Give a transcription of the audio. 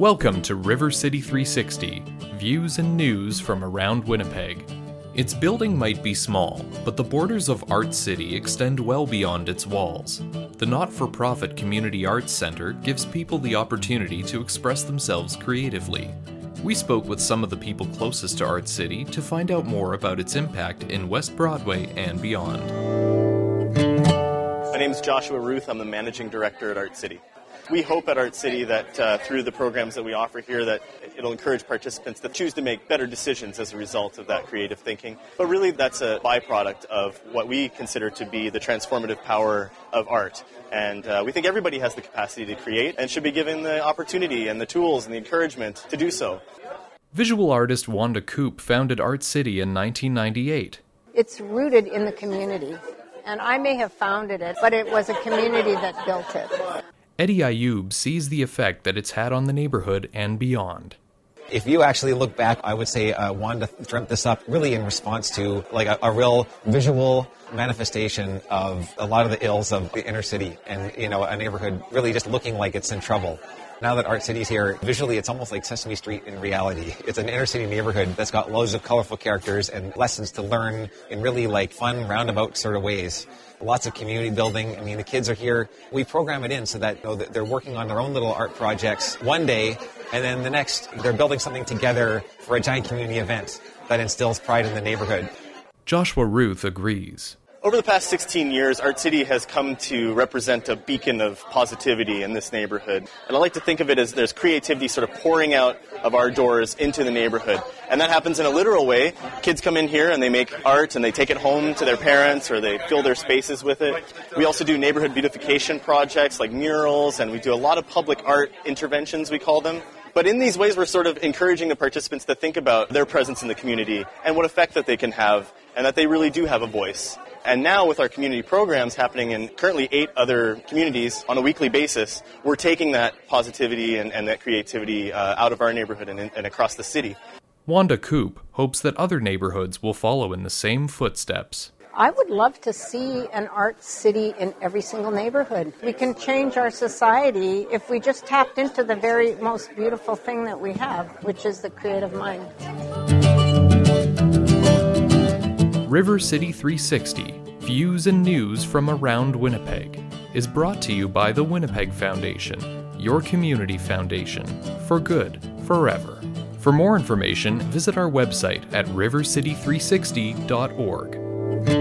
Welcome to River City 360 views and news from around Winnipeg. Its building might be small, but the borders of Art City extend well beyond its walls. The not for profit Community Arts Center gives people the opportunity to express themselves creatively. We spoke with some of the people closest to Art City to find out more about its impact in West Broadway and beyond. My name is Joshua Ruth. I'm the managing director at Art City. We hope at Art City that uh, through the programs that we offer here that it'll encourage participants to choose to make better decisions as a result of that creative thinking. But really that's a byproduct of what we consider to be the transformative power of art. And uh, we think everybody has the capacity to create and should be given the opportunity and the tools and the encouragement to do so. Visual artist Wanda Koop founded Art City in 1998. It's rooted in the community. And I may have founded it, but it was a community that built it. Eddie Ayoub sees the effect that it's had on the neighborhood and beyond. If you actually look back, I would say uh, Wanda dreamt this up really in response to like a, a, real visual manifestation of a lot of the ills of the inner city and you know a neighborhood really just looking like it's in trouble. Now that Art City's here, visually it's almost like Sesame Street in reality. It's an inner city neighborhood that's got loads of colorful characters and lessons to learn in really like fun roundabout sort of ways lots of community building. I mean, the kids are here. We program it in so that, you know, they're working on their own little art projects one day, and then the next, they're building something together for a giant community event that instills pride in the neighborhood. Joshua Ruth agrees. Over the past 16 years, Art City has come to represent a beacon of positivity in this neighborhood. And I like to think of it as there's creativity sort of pouring out of our doors into the neighborhood. And that happens in a literal way. Kids come in here and they make art and they take it home to their parents or they fill their spaces with it. We also do neighborhood beautification projects like murals and we do a lot of public art interventions, we call them. But in these ways, we're sort of encouraging the participants to think about their presence in the community and what effect that they can have and that they really do have a voice. And now with our community programs happening in currently eight other communities on a weekly basis, we're taking that positivity and, and that creativity uh, out of our neighborhood and, and across the city. Wanda Koop hopes that other neighborhoods will follow in the same footsteps. I would love to see an art city in every single neighborhood. We can change our society if we just tapped into the very most beautiful thing that we have, which is the creative mind. River City 360 Views and News from Around Winnipeg is brought to you by the Winnipeg Foundation, your community foundation, for good, forever. For more information, visit our website at rivercity360.org.